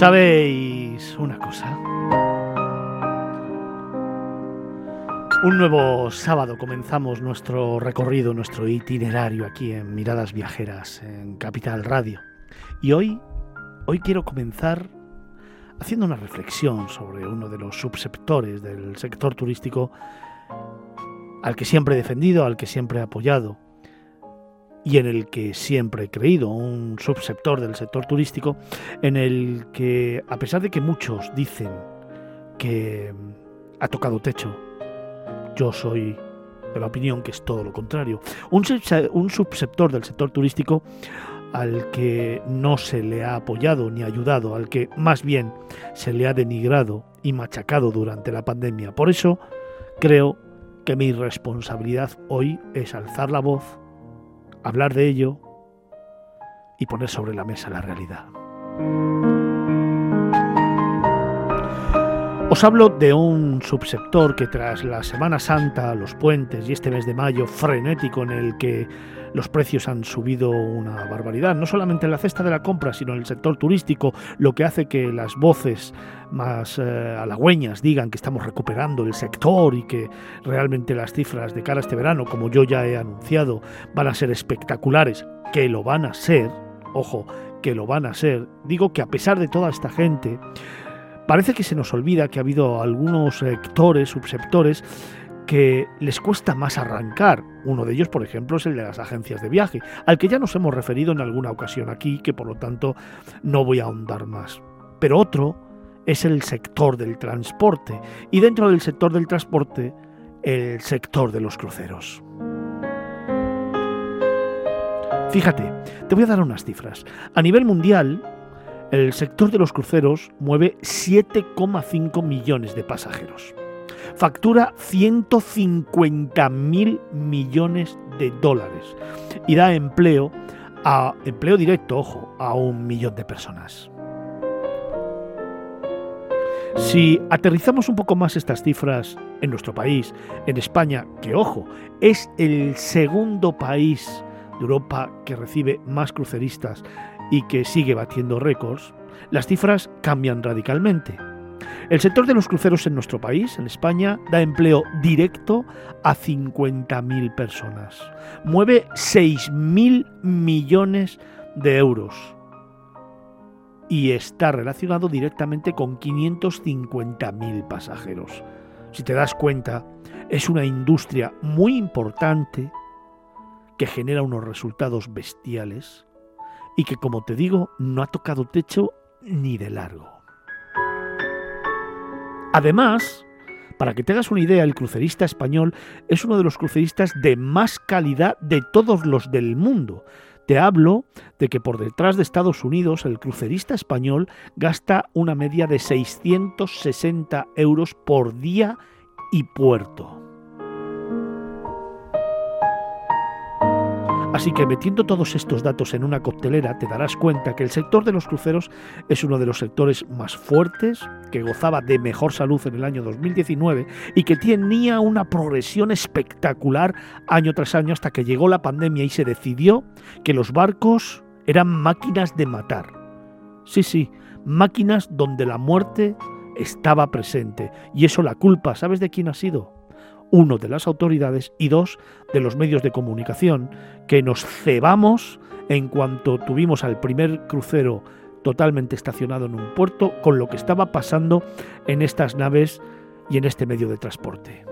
¿Sabéis una cosa? Un nuevo sábado comenzamos nuestro recorrido, nuestro itinerario aquí en Miradas Viajeras, en Capital Radio. Y hoy, hoy quiero comenzar haciendo una reflexión sobre uno de los subsectores del sector turístico al que siempre he defendido, al que siempre he apoyado y en el que siempre he creído, un subsector del sector turístico, en el que, a pesar de que muchos dicen que ha tocado techo, yo soy de la opinión que es todo lo contrario. Un, subsector del sector turístico al que no se le ha apoyado ni ayudado, al que más bien se le ha denigrado y machacado durante la pandemia. Por eso creo que mi responsabilidad hoy es alzar la voz, hablar de ello y poner sobre la mesa la realidad. Os hablo de un subsector que tras la Semana Santa, los puentes y este mes de mayo frenético en el que los precios han subido una barbaridad, no solamente en la cesta de la compra, sino en el sector turístico, lo que hace que las voces más eh, halagüeñas digan que estamos recuperando el sector y que realmente las cifras de cara a este verano, como yo ya he anunciado, van a ser espectaculares, que lo van a ser, ojo, que lo van a ser, digo que a pesar de toda esta gente, parece que se nos olvida que ha habido algunos sectores, subsectores, que les cuesta más arrancar. Uno de ellos, por ejemplo, es el de las agencias de viaje, al que ya nos hemos referido en alguna ocasión aquí, que por lo tanto no voy a ahondar más. Pero otro es el sector del transporte, y dentro del sector del transporte, el sector de los cruceros. Fíjate, te voy a dar unas cifras. A nivel mundial, el sector de los cruceros mueve 7,5 millones de pasajeros factura 150 mil millones de dólares y da empleo a empleo directo, ojo, a un millón de personas. Si aterrizamos un poco más estas cifras en nuestro país, en España, que ojo, es el segundo país de Europa que recibe más cruceristas y que sigue batiendo récords, las cifras cambian radicalmente. El sector de los cruceros en nuestro país, en España, da empleo directo a 50.000 personas. Mueve 6.000 millones de euros. Y está relacionado directamente con 550.000 pasajeros. Si te das cuenta, es una industria muy importante que genera unos resultados bestiales y que, como te digo, no ha tocado techo ni de largo. Además, para que te hagas una idea, el crucerista español es uno de los cruceristas de más calidad de todos los del mundo. Te hablo de que por detrás de Estados Unidos el crucerista español gasta una media de 660 euros por día y puerto. Así que metiendo todos estos datos en una coctelera te darás cuenta que el sector de los cruceros es uno de los sectores más fuertes, que gozaba de mejor salud en el año 2019 y que tenía una progresión espectacular año tras año hasta que llegó la pandemia y se decidió que los barcos eran máquinas de matar. Sí, sí, máquinas donde la muerte estaba presente. Y eso la culpa, ¿sabes de quién ha sido? Uno de las autoridades y dos de los medios de comunicación, que nos cebamos en cuanto tuvimos al primer crucero totalmente estacionado en un puerto con lo que estaba pasando en estas naves y en este medio de transporte.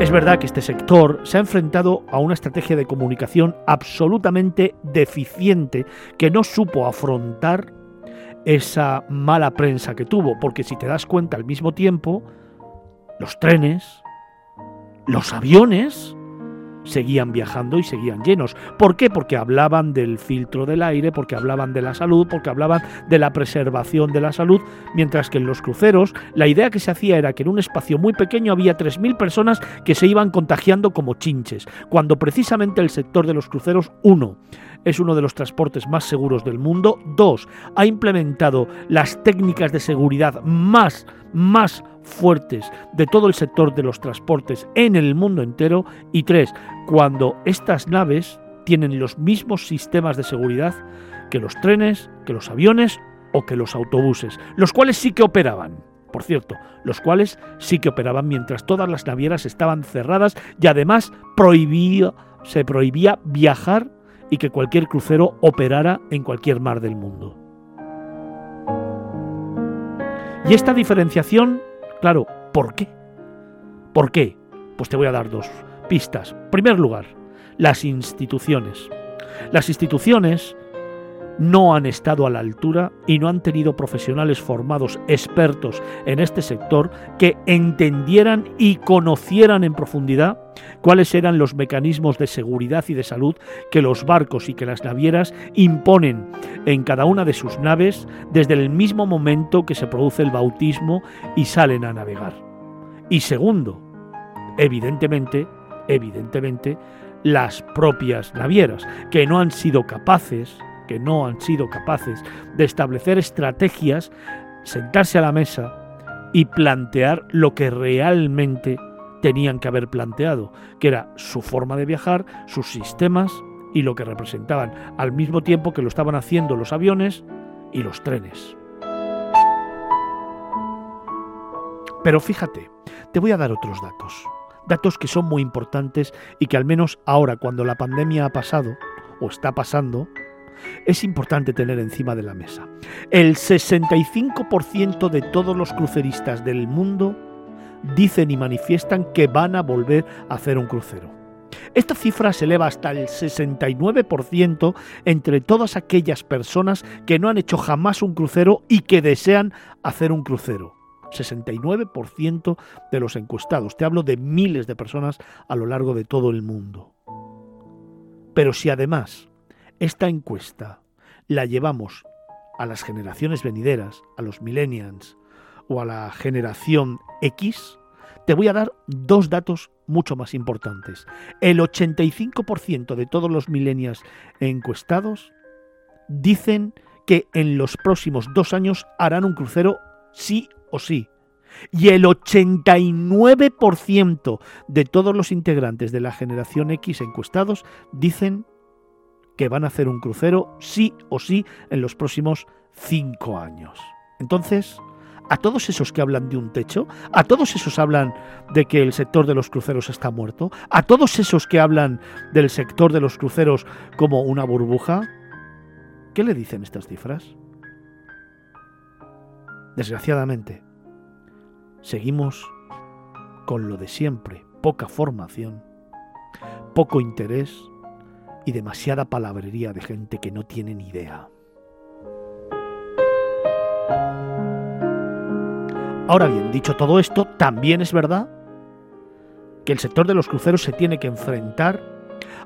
Es verdad que este sector se ha enfrentado a una estrategia de comunicación absolutamente deficiente que no supo afrontar esa mala prensa que tuvo, porque si te das cuenta al mismo tiempo, los trenes, los aviones, seguían viajando y seguían llenos. ¿Por qué? Porque hablaban del filtro del aire, porque hablaban de la salud, porque hablaban de la preservación de la salud, mientras que en los cruceros la idea que se hacía era que en un espacio muy pequeño había 3.000 personas que se iban contagiando como chinches, cuando precisamente el sector de los cruceros, uno, es uno de los transportes más seguros del mundo. Dos, ha implementado las técnicas de seguridad más, más fuertes de todo el sector de los transportes en el mundo entero. Y tres, cuando estas naves tienen los mismos sistemas de seguridad que los trenes, que los aviones o que los autobuses, los cuales sí que operaban. Por cierto, los cuales sí que operaban mientras todas las navieras estaban cerradas y además prohibía, se prohibía viajar y que cualquier crucero operara en cualquier mar del mundo. Y esta diferenciación, claro, ¿por qué? ¿Por qué? Pues te voy a dar dos pistas. En primer lugar, las instituciones. Las instituciones no han estado a la altura y no han tenido profesionales formados expertos en este sector que entendieran y conocieran en profundidad cuáles eran los mecanismos de seguridad y de salud que los barcos y que las navieras imponen en cada una de sus naves desde el mismo momento que se produce el bautismo y salen a navegar. Y segundo, evidentemente, evidentemente, las propias navieras, que no han sido capaces que no han sido capaces de establecer estrategias, sentarse a la mesa y plantear lo que realmente tenían que haber planteado, que era su forma de viajar, sus sistemas y lo que representaban, al mismo tiempo que lo estaban haciendo los aviones y los trenes. Pero fíjate, te voy a dar otros datos, datos que son muy importantes y que al menos ahora, cuando la pandemia ha pasado, o está pasando, es importante tener encima de la mesa. El 65% de todos los cruceristas del mundo dicen y manifiestan que van a volver a hacer un crucero. Esta cifra se eleva hasta el 69% entre todas aquellas personas que no han hecho jamás un crucero y que desean hacer un crucero. 69% de los encuestados. Te hablo de miles de personas a lo largo de todo el mundo. Pero si además esta encuesta la llevamos a las generaciones venideras, a los millennials o a la generación X, te voy a dar dos datos mucho más importantes. El 85% de todos los millennials encuestados dicen que en los próximos dos años harán un crucero sí o sí. Y el 89% de todos los integrantes de la generación X encuestados dicen que van a hacer un crucero sí o sí en los próximos cinco años. Entonces, a todos esos que hablan de un techo, a todos esos hablan de que el sector de los cruceros está muerto, a todos esos que hablan del sector de los cruceros como una burbuja, ¿qué le dicen estas cifras? Desgraciadamente, seguimos con lo de siempre, poca formación, poco interés y demasiada palabrería de gente que no tiene ni idea. Ahora bien, dicho todo esto, también es verdad que el sector de los cruceros se tiene que enfrentar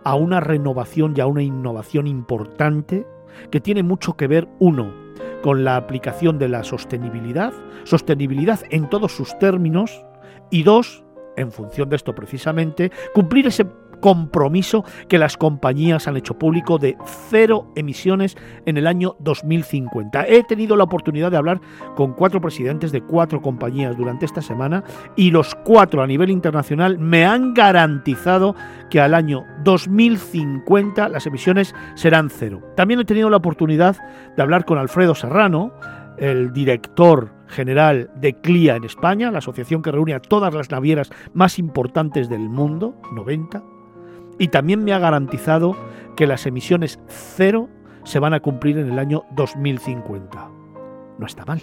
a una renovación y a una innovación importante que tiene mucho que ver, uno, con la aplicación de la sostenibilidad, sostenibilidad en todos sus términos, y dos, en función de esto precisamente, cumplir ese compromiso que las compañías han hecho público de cero emisiones en el año 2050. He tenido la oportunidad de hablar con cuatro presidentes de cuatro compañías durante esta semana y los cuatro a nivel internacional me han garantizado que al año 2050 las emisiones serán cero. También he tenido la oportunidad de hablar con Alfredo Serrano, el director general de CLIA en España, la asociación que reúne a todas las navieras más importantes del mundo, 90, y también me ha garantizado que las emisiones cero se van a cumplir en el año 2050. No está mal.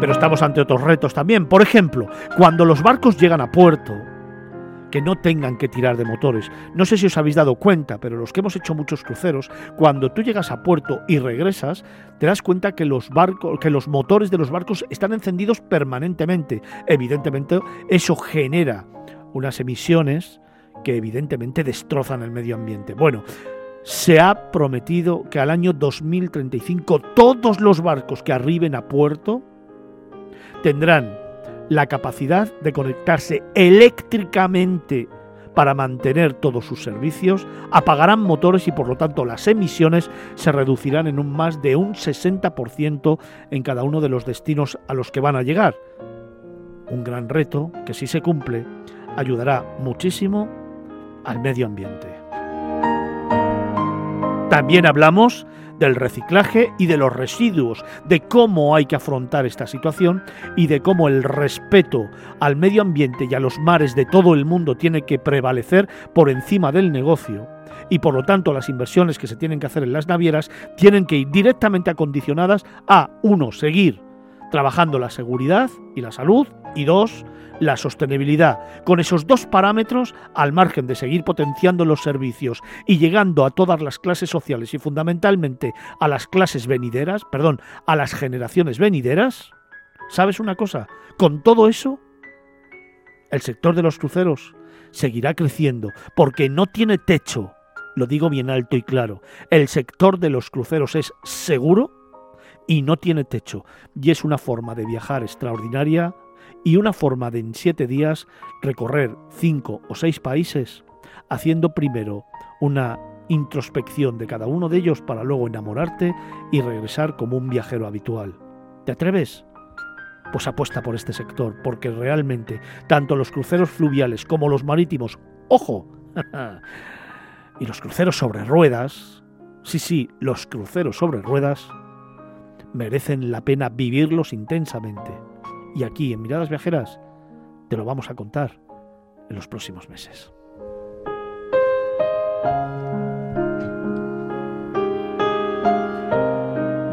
Pero estamos ante otros retos también. Por ejemplo, cuando los barcos llegan a puerto, que no tengan que tirar de motores. No sé si os habéis dado cuenta, pero los que hemos hecho muchos cruceros, cuando tú llegas a puerto y regresas, te das cuenta que los barcos, que los motores de los barcos están encendidos permanentemente. Evidentemente, eso genera unas emisiones que evidentemente destrozan el medio ambiente. Bueno, se ha prometido que al año 2035 todos los barcos que arriben a puerto tendrán la capacidad de conectarse eléctricamente para mantener todos sus servicios, apagarán motores y por lo tanto las emisiones se reducirán en un más de un 60% en cada uno de los destinos a los que van a llegar. Un gran reto que si se cumple ayudará muchísimo al medio ambiente. También hablamos del reciclaje y de los residuos, de cómo hay que afrontar esta situación y de cómo el respeto al medio ambiente y a los mares de todo el mundo tiene que prevalecer por encima del negocio y por lo tanto las inversiones que se tienen que hacer en las navieras tienen que ir directamente acondicionadas a, uno, seguir trabajando la seguridad y la salud y dos, la sostenibilidad, con esos dos parámetros al margen de seguir potenciando los servicios y llegando a todas las clases sociales y fundamentalmente a las clases venideras, perdón, a las generaciones venideras, ¿sabes una cosa? Con todo eso, el sector de los cruceros seguirá creciendo porque no tiene techo, lo digo bien alto y claro, el sector de los cruceros es seguro y no tiene techo y es una forma de viajar extraordinaria y una forma de en siete días recorrer cinco o seis países, haciendo primero una introspección de cada uno de ellos para luego enamorarte y regresar como un viajero habitual. ¿Te atreves? Pues apuesta por este sector, porque realmente tanto los cruceros fluviales como los marítimos, ojo, y los cruceros sobre ruedas, sí, sí, los cruceros sobre ruedas, merecen la pena vivirlos intensamente y aquí en Miradas Viajeras te lo vamos a contar en los próximos meses.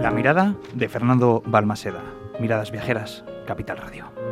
La mirada de Fernando Balmaseda. Miradas Viajeras, Capital Radio.